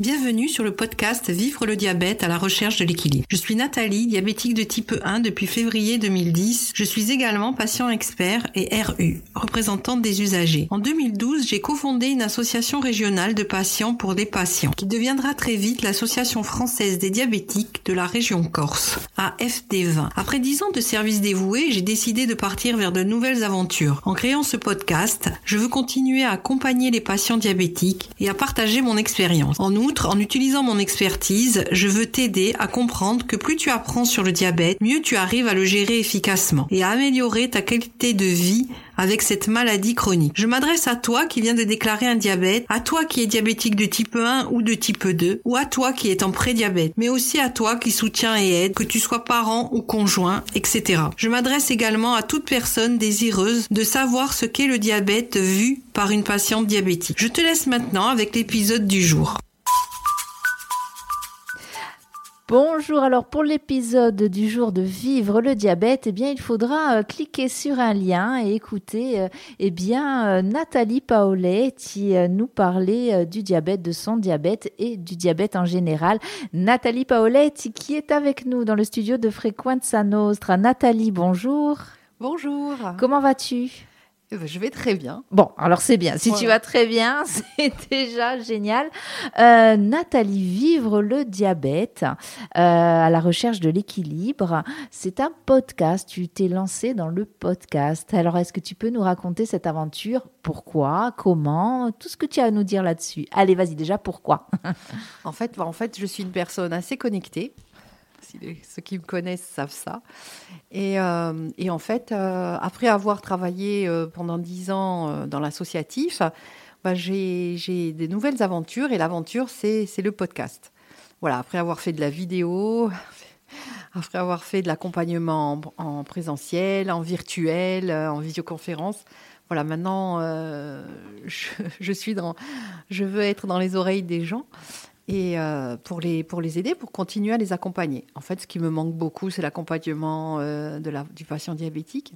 Bienvenue sur le podcast Vivre le diabète à la recherche de l'équilibre. Je suis Nathalie, diabétique de type 1 depuis février 2010. Je suis également patient expert et RU, représentante des usagers. En 2012, j'ai cofondé une association régionale de patients pour des patients qui deviendra très vite l'association française des diabétiques de la région Corse, AFD20. Après 10 ans de service dévoué, j'ai décidé de partir vers de nouvelles aventures. En créant ce podcast, je veux continuer à accompagner les patients diabétiques et à partager mon expérience. En outre, en utilisant mon expertise, je veux t'aider à comprendre que plus tu apprends sur le diabète, mieux tu arrives à le gérer efficacement et à améliorer ta qualité de vie avec cette maladie chronique. Je m'adresse à toi qui viens de déclarer un diabète, à toi qui es diabétique de type 1 ou de type 2, ou à toi qui est en prédiabète, mais aussi à toi qui soutient et aide, que tu sois parent ou conjoint, etc. Je m'adresse également à toute personne désireuse de savoir ce qu'est le diabète vu par une patiente diabétique. Je te laisse maintenant avec l'épisode du jour. Bonjour, alors pour l'épisode du jour de vivre le diabète, eh bien il faudra euh, cliquer sur un lien et écouter euh, eh bien euh, Nathalie Paolet qui nous parlait du diabète, de son diabète et du diabète en général. Nathalie Paolet qui est avec nous dans le studio de Frequenza Nostra. Nathalie, bonjour. Bonjour. Comment vas-tu? Je vais très bien. Bon, alors c'est bien. Si tu vas très bien, c'est déjà génial. Euh, Nathalie, vivre le diabète euh, à la recherche de l'équilibre, c'est un podcast. Tu t'es lancé dans le podcast. Alors, est-ce que tu peux nous raconter cette aventure? Pourquoi? Comment? Tout ce que tu as à nous dire là-dessus. Allez, vas-y déjà, pourquoi? En fait, en fait, je suis une personne assez connectée ceux qui me connaissent savent ça. Et, euh, en fait, euh, après avoir travaillé euh, pendant dix ans dans l'associatif, bah, j'ai des nouvelles aventures et l'aventure, c'est le podcast. Voilà, après avoir fait de la vidéo, après avoir fait de l'accompagnement en, présentiel, en virtuel, en visioconférence, voilà, maintenant, je, veux être dans les oreilles des gens et euh, pour, les, pour les aider, pour continuer à les accompagner. En fait, ce qui me manque beaucoup, c'est l'accompagnement euh, de la, du patient diabétique.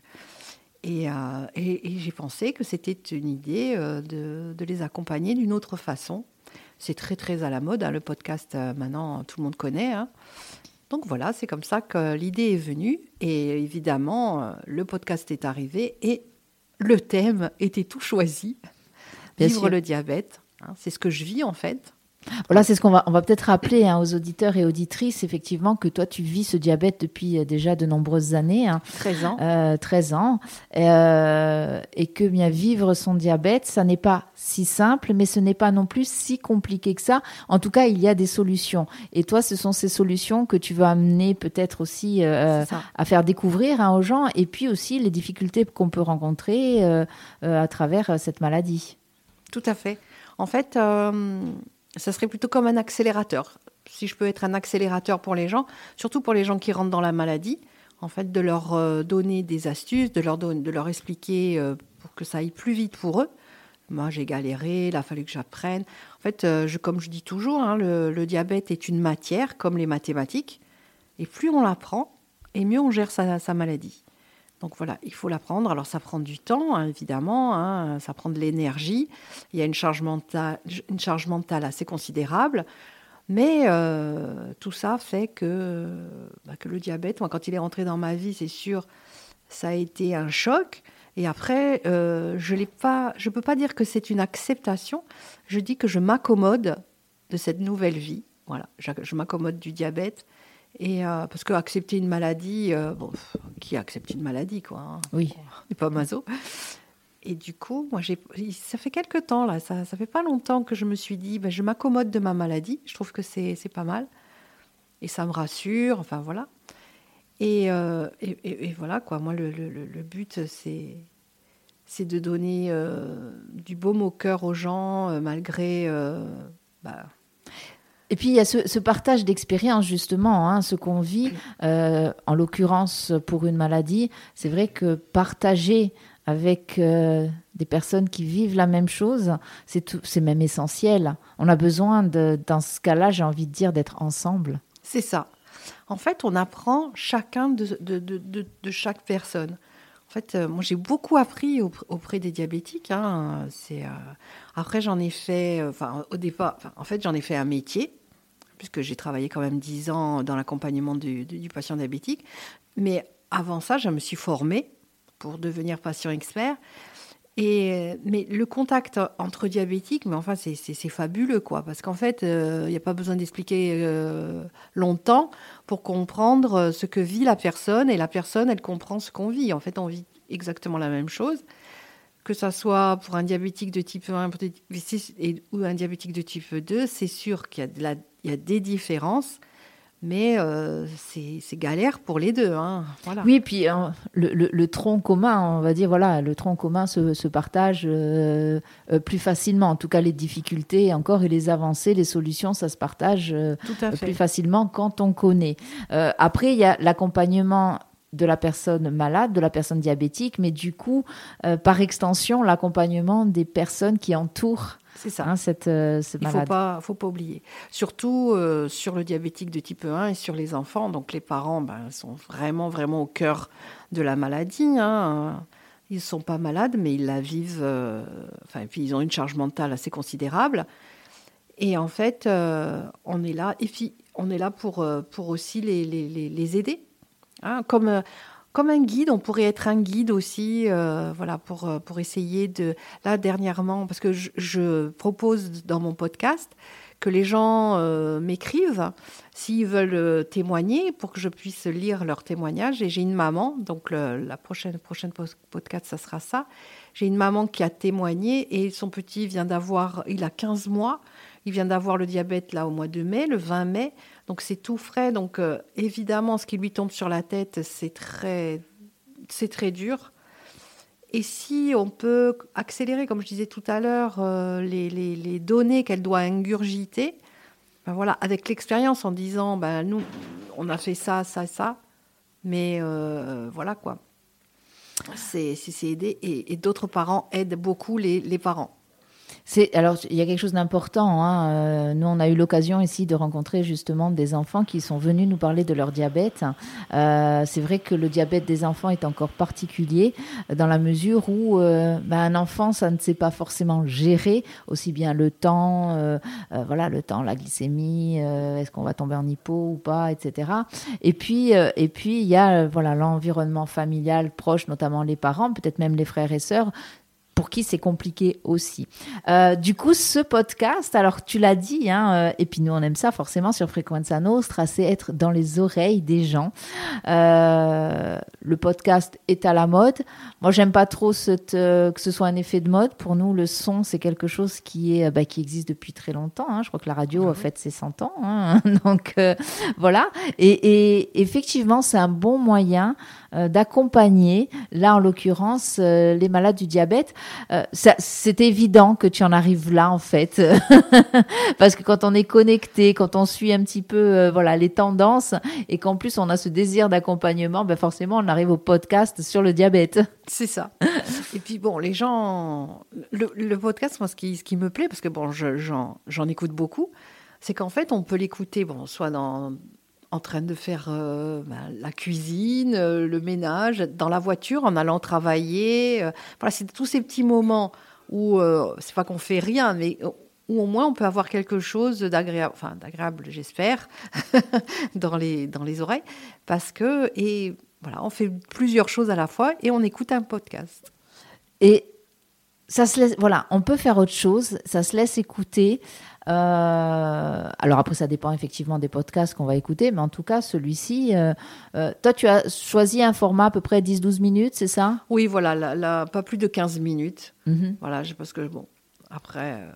Et, euh, et, j'ai pensé que c'était une idée de, de, les accompagner d'une autre façon. C'est très très à la mode, hein, le podcast maintenant tout le monde connaît. Hein. Donc voilà, c'est comme ça que l'idée est venue. Et évidemment, le podcast est arrivé et le thème était tout choisi. Vivre le diabète. Hein. c'est ce que je vis en fait. Voilà, c'est ce qu'on va, on va peut-être rappeler hein, aux auditeurs et auditrices, effectivement, que toi, tu vis ce diabète depuis euh, déjà de nombreuses années. Hein, 13 ans. Euh, 13 ans. Euh, et que bien vivre son diabète, ça n'est pas si simple, mais ce n'est pas non plus si compliqué que ça. En tout cas, il y a des solutions. Et toi, ce sont ces solutions que tu vas amener peut-être aussi euh, à faire découvrir hein, aux gens, et puis aussi les difficultés qu'on peut rencontrer euh, à travers cette maladie. Tout à fait. En fait, ça serait plutôt comme un accélérateur. Si je peux être un accélérateur pour les gens, surtout pour les gens qui rentrent dans la maladie, en fait, de leur euh, donner des astuces, de leur, de leur expliquer euh, pour que ça aille plus vite pour eux. Moi, j'ai galéré, il a fallu que j'apprenne. En fait, euh, comme je dis toujours, hein, le, diabète est une matière comme les mathématiques. Et plus on l'apprend, et mieux on gère sa maladie. Donc voilà, il faut l'apprendre. Alors ça prend du temps, hein, évidemment, hein, ça prend de l'énergie. Il y a une charge mentale, assez considérable. Mais euh, tout ça fait que, bah, que le diabète, moi, quand il est rentré dans ma vie, c'est sûr, ça a été un choc. Et après, euh, je ne peux pas dire que c'est une acceptation. Je dis que je m'accommode de cette nouvelle vie. Voilà, je m'accommode du diabète et euh, parce que accepter une maladie, euh, bon, qui accepte une maladie, quoi. Hein. oui. n'est pas maso. Et du coup, moi, j'ai, ça fait quelques temps là, ça, ça fait pas longtemps que je me suis dit, ben, je m'accommode de ma maladie. Je trouve que c'est, c'est pas mal, et ça me rassure. Enfin voilà. Et, euh, et, voilà quoi. Moi, le, le, le but, c'est c'est de donner du baume au cœur aux gens, malgré bah, et puis il y a ce, partage d'expérience justement, hein, ce qu'on vit, euh, en l'occurrence pour une maladie. C'est vrai que partager avec euh, des personnes qui vivent la même chose, c'est même essentiel. On a besoin, de, dans ce cas-là, j'ai envie de dire, d'être ensemble. C'est ça. En fait, on apprend chacun de, chaque personne. En fait, euh, moi j'ai beaucoup appris auprès des diabétiques. Hein. Après j'en ai fait, enfin au départ, en fait j'en ai fait un métier puisque j'ai travaillé quand même dix ans dans l'accompagnement du, patient diabétique. Mais avant ça, je me suis formée pour devenir patient expert. Et, mais le contact entre diabétiques, mais enfin, c'est fabuleux, quoi. Parce qu'en fait, il euh, n'y a pas besoin d'expliquer euh, longtemps pour comprendre ce que vit la personne. Et la personne, elle comprend ce qu'on vit. En fait, on vit exactement la même chose. Que ce soit pour un diabétique de type 1 ou un diabétique de type 2, c'est sûr qu'il y, y, a des différences mais euh, c'est galère pour les deux. Hein. Voilà. Oui, puis euh, le, tronc commun, on va dire, voilà, le tronc commun se, partage euh, plus facilement. En tout cas, les difficultés encore et les avancées, les solutions, ça se partage plus facilement quand on connaît. après, il y a l'accompagnement de la personne malade, de la personne diabétique, mais du coup, par extension, l'accompagnement des personnes qui entourent c'est ça. Hein, cette, euh, Il ne faut pas, faut pas oublier. Surtout euh, sur le diabétique de type 1 et sur les enfants. Donc les parents ben, sont vraiment, vraiment au cœur de la maladie. Hein. Ils ne sont pas malades, mais ils la vivent. Euh, enfin, puis ils ont une charge mentale assez considérable. Et en fait, on est là. Et puis, on est là pour, pour aussi les, les, les aider. Hein. comme comme un guide, on pourrait être un guide aussi, euh, voilà, pour, euh, pour essayer de. Là, dernièrement, parce que je, propose dans mon podcast que les gens euh, m'écrivent s'ils veulent témoigner pour que je puisse lire leur témoignage. Et j'ai une maman, donc la prochaine, prochaine podcast, ça sera ça. J'ai une maman qui a témoigné et son petit vient d'avoir, il a 15 mois, il vient d'avoir le diabète là au mois de mai, le 20 mai. Donc c'est tout frais. Donc euh, évidemment, ce qui lui tombe sur la tête, c'est très, c'est très dur. Et si on peut accélérer, comme je disais tout à l'heure, euh, les, données qu'elle doit ingurgiter, ben voilà, avec l'expérience en disant, ben nous, on a fait ça, ça, ça, mais euh, voilà quoi. C'est aider et, et d'autres parents aident beaucoup les, les parents. C'est alors il y a quelque chose d'important. Hein. Euh, nous, on a eu l'occasion ici de rencontrer justement des enfants qui sont venus nous parler de leur diabète. Euh, c'est vrai que le diabète des enfants est encore particulier dans la mesure où euh, ben, un enfant, ça ne sait pas forcément gérer aussi bien le temps, voilà, le temps, la glycémie, est-ce qu'on va tomber en hypo ou pas, etc. Et puis et puis il y a voilà l'environnement familial proche, notamment les parents, peut-être même les frères et sœurs pour qui c'est compliqué aussi. Euh, du coup, ce podcast, alors tu l'as dit, hein, euh, et puis nous on aime ça forcément sur Frequenza Nostra, c'est être dans les oreilles des gens. Euh, le podcast est à la mode. Moi, j'aime pas trop cette, que ce soit un effet de mode. Pour nous, le son, c'est quelque chose qui est bah, qui existe depuis très longtemps. Hein. Je crois que la radio a fait ses 100 ans. Hein. Donc voilà. Et, et effectivement, c'est un bon moyen d'accompagner, là en l'occurrence, euh, les malades du diabète. Euh, c'est évident que tu en arrives là en fait, parce que quand on est connecté, quand on suit un petit peu voilà les tendances et qu'en plus on a ce désir d'accompagnement, ben forcément on arrive au podcast sur le diabète. C'est ça. et puis bon, les gens, le, podcast, moi ce qui, ce qui me plaît, parce que bon, j'en écoute beaucoup, c'est qu'en fait on peut l'écouter, bon, soit dans en train de faire euh, bah, la cuisine, euh, le ménage, dans la voiture, en allant travailler. Euh, voilà, c'est tous ces petits moments où c'est pas qu'on fait rien, mais où au moins on peut avoir quelque chose d'agréable, enfin d'agréable, j'espère, dans les dans les oreilles, parce que et voilà, on fait plusieurs choses à la fois et on écoute un podcast. Et ça se laisse, voilà, on peut faire autre chose, ça se laisse écouter. Euh, alors après, ça dépend effectivement des podcasts qu'on va écouter, mais en tout cas, celui-ci, euh, euh, toi, tu as choisi un format à peu près 10-12 minutes, c'est ça? Oui, voilà, pas plus de 15 minutes. Mhm. Voilà, parce que, bon, après,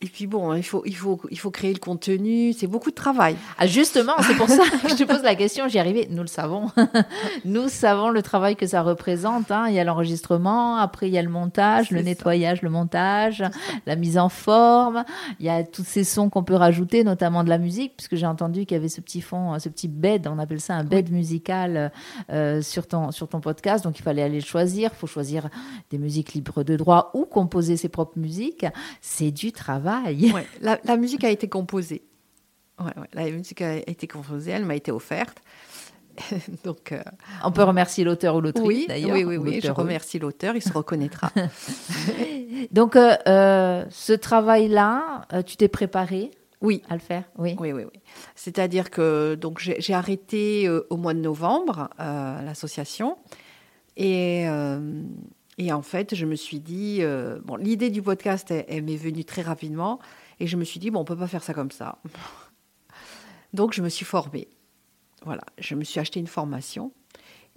et puis bon, il faut, il faut, il faut créer le contenu. C'est beaucoup de travail. Ah, justement, c'est pour ça que je te pose la question. J'y arrivais. Nous le savons. Nous savons le travail que ça représente. Hein. Il y a l'enregistrement, après il y a le montage, le nettoyage, le montage, la mise en forme. Il y a tous ces sons qu'on peut rajouter, notamment de la musique, puisque j'ai entendu qu'il y avait ce petit fond, ce petit bed, on appelle ça un bed musical euh, sur ton sur ton podcast. Donc il fallait aller le choisir. Il faut choisir des musiques libres de droit ou composer ses propres musiques. C'est du travail. la, musique a été composée. la musique a été composée, elle m'a été offerte. Donc, euh, On peut remercier l'auteur ou l'autrice oui, d'ailleurs. oui, oui, ou oui, je remercie l'auteur, il se reconnaîtra. Donc, euh, euh, ce travail-là, tu t'es préparé oui. à le faire? Oui. Oui, oui, oui. C'est-à-dire que donc j'ai arrêté au mois de novembre l'association et, et en fait je me suis dit euh, bon l'idée du podcast m'est venue très rapidement. Et je me suis dit bon on peut pas faire ça comme ça. Donc je me suis formée. Voilà je me suis acheté une formation.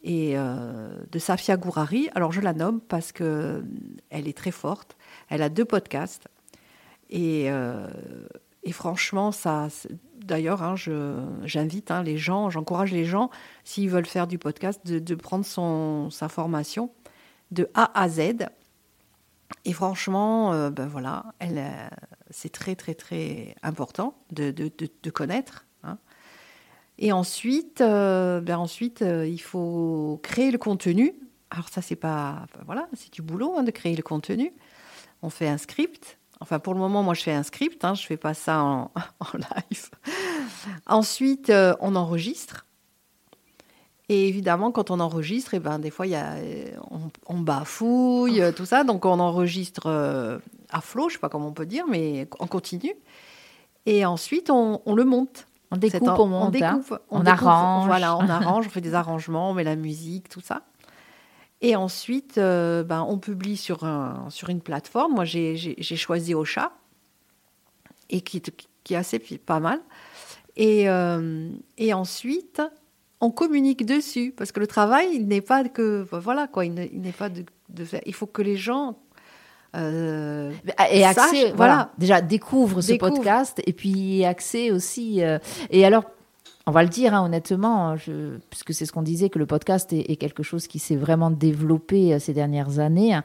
Et euh, de Safia Gourari. Alors je la nomme parce que elle est très forte. Elle a deux podcasts. Et euh, franchement, ça, d'ailleurs, hein, j'invite hein, les gens, j'encourage les gens, s'ils veulent faire du podcast, de, de prendre son, sa formation de A à Z. Et franchement, euh, ben voilà, elle, euh, c'est très, très, très important de, de- de- connaître. hein. Et ensuite, euh, ben ensuite il faut créer le contenu. Alors ça, c'est pas, voilà, c'est du boulot hein, de créer le contenu. On fait un script. Enfin, pour le moment, moi, je fais un script. Hein, je fais pas ça en, live. Ensuite, on enregistre. Et évidemment, quand on enregistre, eh ben, des fois, y a, euh, on, on bafouille, euh, tout ça. Donc, on enregistre euh, à flot, je sais pas comment on peut dire, mais on continue. Et ensuite, on, on le monte. On découpe, en- on monte. hein. découpe, On découpe. arrange. Voilà, on arrange, on fait des arrangements, on met la musique, tout ça. Et ensuite, euh, ben, on publie sur, un, sur une plateforme. Moi, j'ai choisi Ocha, et qui, qui est assez pas mal. Et, euh, et ensuite, on communique dessus, parce que le travail, il n'est pas que... Voilà, quoi, il n'est pas de, de faire... Il faut que les gens... euh, Et accès, voilà. voilà. Déjà, découvre ce podcast et puis accès aussi. euh, et alors, on va le dire hein, honnêtement, je, puisque c'est ce qu'on disait, que le podcast est, est quelque chose qui s'est vraiment développé euh, ces dernières années. hein.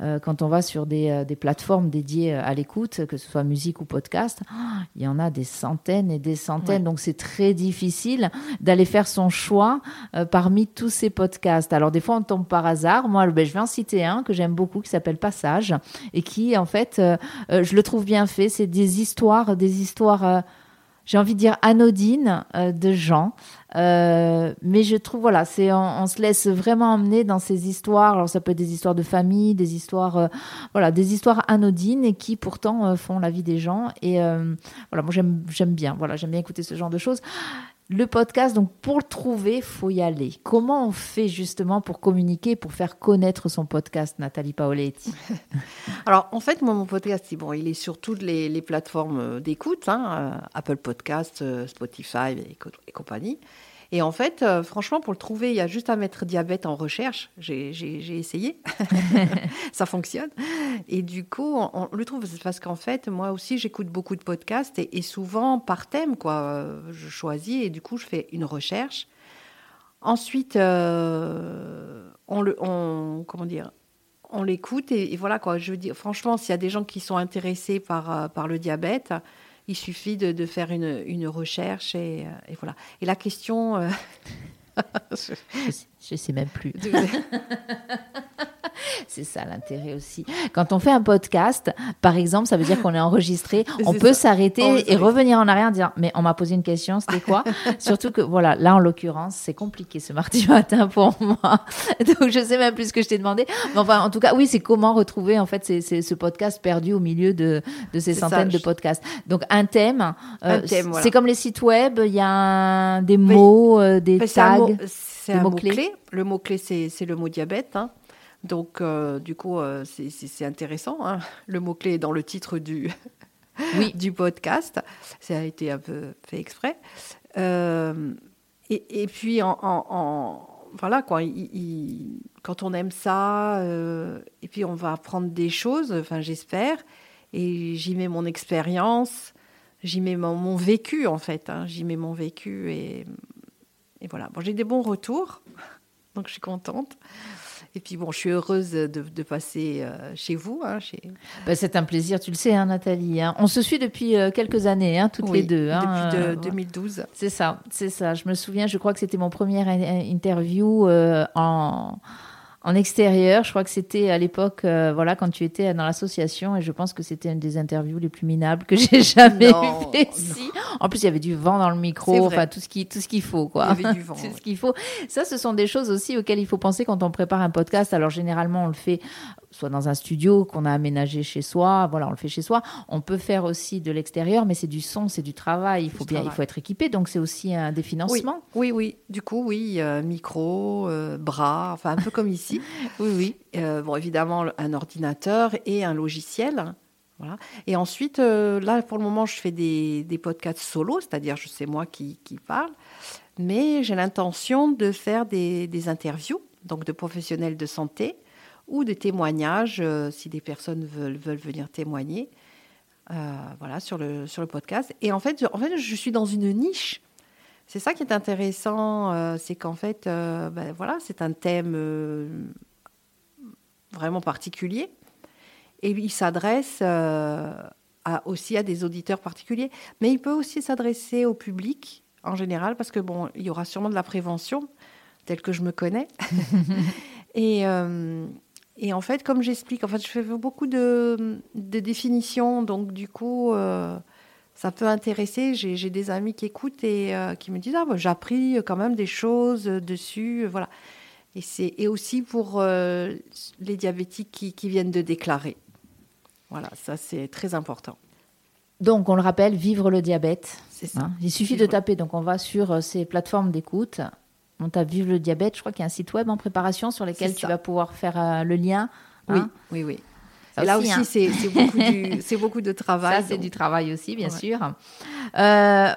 Euh, quand on va sur des, euh, des plateformes dédiées euh, à l'écoute, que ce soit musique ou podcast, ah, il y en a des centaines et des centaines. Ouais. Donc, c'est très difficile d'aller faire son choix euh, parmi tous ces podcasts. Alors, des fois, on tombe par hasard. Moi, ben, je vais en citer un que j'aime beaucoup qui s'appelle Passage et qui, en fait, euh, euh, je le trouve bien fait. C'est des histoires, des histoires, euh, j'ai envie de dire anodines euh, de gens. Euh, mais je trouve, voilà, c'est, on, on se laisse vraiment emmener dans ces histoires. Alors, ça peut être des histoires de famille, des histoires, euh, voilà, des histoires anodines et qui pourtant euh, font la vie des gens. Et euh, voilà, moi, j'aime, j'aime bien, voilà, j'aime bien écouter ce genre de choses. Le podcast, donc pour le trouver, faut y aller. Comment on fait justement pour communiquer, pour faire connaître son podcast, Nathalie Paoletti? Alors, en fait, moi, mon podcast, bon, il est sur toutes les, plateformes euh, d'écoute, hein, euh, Apple Podcast, euh, Spotify et compagnie. Et en fait, euh, franchement, pour le trouver, il y a juste à mettre diabète en recherche. J'ai essayé. Ça fonctionne. Et du coup, on, on le trouve. Parce qu'en fait, moi aussi, j'écoute beaucoup de podcasts et, et souvent par thème, quoi. Euh, Je choisis et du coup, je fais une recherche. Ensuite, euh, on le, on, comment dire, on l'écoute et, et voilà quoi. Je veux dire, franchement, s'il y a des gens qui sont intéressés par, par le diabète, il suffit de, faire une, une recherche et, euh, et voilà. Et la question. Je sais, même plus. C'est ça l'intérêt aussi. Quand on fait un podcast, par exemple, ça veut dire qu'on est enregistré. On peut s'arrêter et revenir en arrière en disant Mais on m'a posé une question, c'était quoi? Surtout que, voilà, là en l'occurrence, c'est compliqué ce mardi matin pour moi. Donc je sais même plus ce que je t'ai demandé. Mais enfin, en tout cas, oui, c'est comment retrouver en fait ce podcast perdu au milieu de, de ces centaines ça, de podcasts. Donc un thème. Euh, thème, voilà. C'est comme les sites web, il y a un- des mots, euh, des Mais tags. C'est un mot-clé. Le mot-clé, c'est c'est le mot diabète. hein. Donc, euh, du coup, euh, c'est- intéressant. hein. Le mot-clé est dans le titre du, Oui. du podcast. Ça a été un peu fait exprès. Euh, et, et puis, en, en- en- voilà, quoi, il- il- quand on aime ça, euh, et puis on va apprendre des choses, enfin, j'espère, et j'y mets mon expérience, j'y mets mon, mon vécu, en fait. hein. J'y mets mon vécu, et, et voilà. Bon, j'ai des bons retours, donc je suis contente. Et puis, bon, je suis heureuse de, de passer euh, chez vous, hein, chez, Ben, c'est un plaisir, tu le sais, hein, Nathalie. hein. On se suit depuis euh, quelques années, hein, toutes Oui, les deux. hein, depuis de- euh, 2012. C'est ça, c'est ça. Je me souviens, je crois que c'était mon première in- interview euh, en, en extérieur. Je crois que c'était à l'époque, euh, voilà, quand tu étais dans l'association, et je pense que c'était une des interviews les plus minables que j'ai jamais fait ici. En plus, il y avait du vent dans le micro, enfin tout ce qui, tout ce qu'il faut, quoi. Il y avait du vent. tout ce qu'il faut. Ça, ce sont des choses aussi auxquelles il faut penser quand on prépare un podcast. Alors généralement, on le fait soit dans un studio qu'on a aménagé chez soi, voilà, on le fait chez soi. On peut faire aussi de l'extérieur, mais c'est du son, c'est du travail. Il faut bien, il faut être équipé, donc c'est aussi un des financements. Oui, oui, Du coup, oui, euh, micro, euh, bras, enfin un peu comme ici. oui, oui. Euh, bon, évidemment, un ordinateur et un logiciel. Voilà. Et ensuite, là, pour le moment, je fais des, des podcasts solo, c'est-à-dire, je sais moi qui, qui parle, mais j'ai l'intention de faire des, des interviews, donc de professionnels de santé, ou des témoignages euh, si des personnes veulent, veulent venir témoigner. Euh, voilà, sur le, sur le podcast. Et en fait, en fait, je suis dans une niche. C'est ça qui est intéressant, euh, c'est qu'en fait, ben voilà, c'est un thème vraiment particulier. Et il s'adresse aussi à des auditeurs particuliers. Mais il peut aussi s'adresser au public en général, parce que bon, il y aura sûrement de la prévention, telle que je me connais. et, et en fait, comme j'explique, en fait, je fais beaucoup de, définitions, donc du coup, euh, ça peut intéresser. J'ai des amis qui écoutent et euh, qui me disent ah, bah, j'ai appris quand même des choses dessus, voilà. Et c'est et aussi pour euh, les diabétiques qui, qui, viennent de déclarer. Voilà, ça c'est très important. Donc, on le rappelle, vivre le diabète. C'est ça. Hein. Il suffit de taper. Donc, on va sur ces plateformes d'écoute on t'a vu le diabète. Je crois qu'il y a un site web en préparation sur lequel tu vas pouvoir faire euh, le lien. Hein. Oui, oui, oui. là aussi, hein. c'est beaucoup, de travail. Ça, c'est du travail aussi, bien sûr. Euh,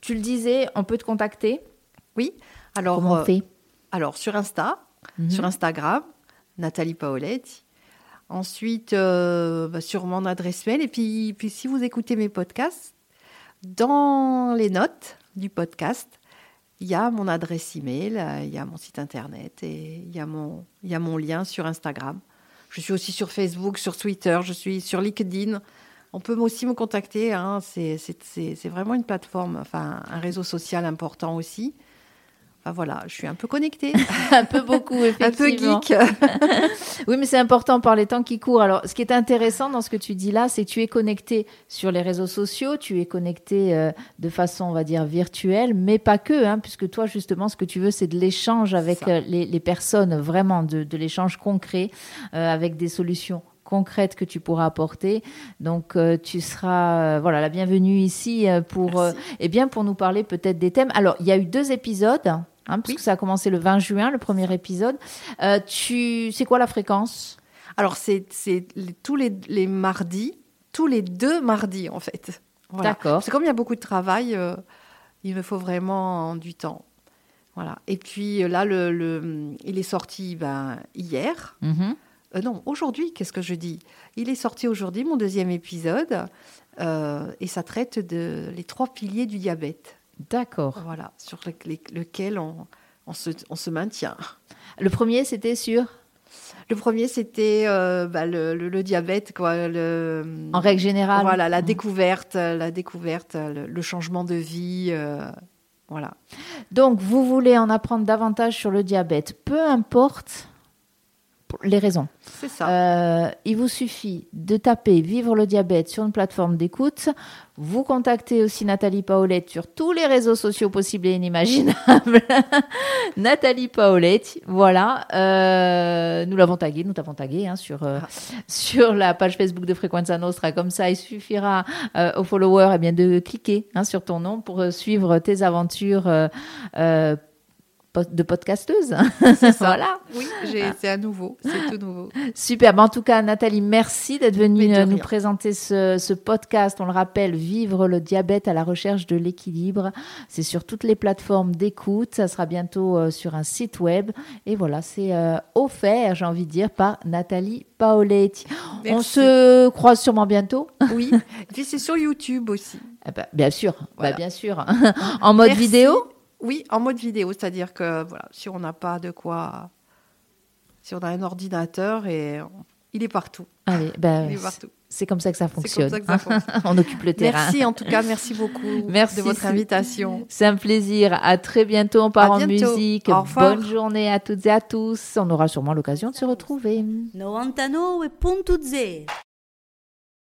tu le disais, on peut te contacter Oui. Alors, Comment on euh, fait? Alors, sur Insta, mhm. sur Instagram, Nathalie Paoletti. Ensuite, bah, sur mon adresse mail. Et puis, puis, si vous écoutez mes podcasts, dans les notes du podcast, il y a mon adresse email, euh, il y a mon site internet et il y a mon, lien sur Instagram. Je suis aussi sur Facebook, sur Twitter, je suis sur LinkedIn. On peut aussi me contacter. Hein. C'est vraiment une plateforme, enfin un réseau social important aussi voilà, je suis un peu connectée. un peu beaucoup, effectivement. Un peu geek. oui, mais c'est important par les temps qui courent. Alors, ce qui est intéressant dans ce que tu dis là, c'est que tu es connecté sur les réseaux sociaux, tu es connecté euh, de façon, on va dire, virtuelle, mais pas que, hein, puisque toi, justement, ce que tu veux, c'est de l'échange avec euh, les, personnes, vraiment de, l'échange concret, euh, avec des solutions concrètes que tu pourras apporter. Donc, tu seras voilà la bienvenue ici pour eh bien pour nous parler peut-être des thèmes. Alors, il y a eu deux épisodes hein, puisque ça a commencé le 20 juin, le premier épisode. Euh, tu, c'est quoi la fréquence? Alors, c'est, tous les, mardis, tous les deux mardis, en fait. D'accord. C'est comme il y a beaucoup de travail, euh, il me faut vraiment du temps. Voilà. Et puis euh, là, le, il est sorti ben, hier. Mm-hmm. non, aujourd'hui, qu'est-ce que je dis? Il est sorti aujourd'hui, mon deuxième épisode, et ça traite de les trois piliers du diabète. D'accord. Voilà, sur lequel on, on, se, on, se, maintient. Le premier, c'était sur? Le premier, c'était euh, bah, le, le, diabète, quoi. Le, en règle générale. Voilà, la mmh. découverte, la découverte, le, changement de vie. Euh, voilà. Donc, vous voulez en apprendre davantage sur le diabète, peu importe les raisons. C'est ça. Euh, il vous suffit de taper Vivre le diabète sur une plateforme d'écoute. Vous contactez aussi Nathalie Paolette sur tous les réseaux sociaux possibles et inimaginables. Nathalie Paolette, voilà. Euh, nous l'avons tagué, nous t'avons tagué hein, sur, euh, ah. sur la page Facebook de Frequenza Nostra. Comme ça, il suffira aux followers eh bien, de cliquer hein, sur ton nom pour suivre tes aventures de podcasteuse. voilà. Oui, c'est à nouveau, c'est tout nouveau. Super. en tout cas, Nathalie, merci d'être venue nous présenter ce, podcast. On le rappelle, Vivre le diabète à la recherche de l'équilibre. C'est sur toutes les plateformes d'écoute. Ça sera bientôt euh, sur un site web. Et voilà, c'est euh, offert, j'ai envie de dire, par Nathalie Paoletti. On se croise sûrement bientôt. Oui. Et puis c'est sur YouTube aussi. Ah bah, bien sûr, bah, bien sûr. en mode vidéo oui, en mode vidéo, c'est-à-dire que voilà, si on n'a pas de quoi, si on a un ordinateur et il est partout. Allez, ben, Il est partout. c'est comme ça que ça comme fonctionne. ça que ça fonctionne. On occupe le terrain. Merci en tout cas, merci beaucoup Merci, de votre invitation. C'est un plaisir. À très bientôt. On part en musique. Au. Bonne journée à toutes et à tous. On aura sûrement l'occasion de se retrouver. 99.0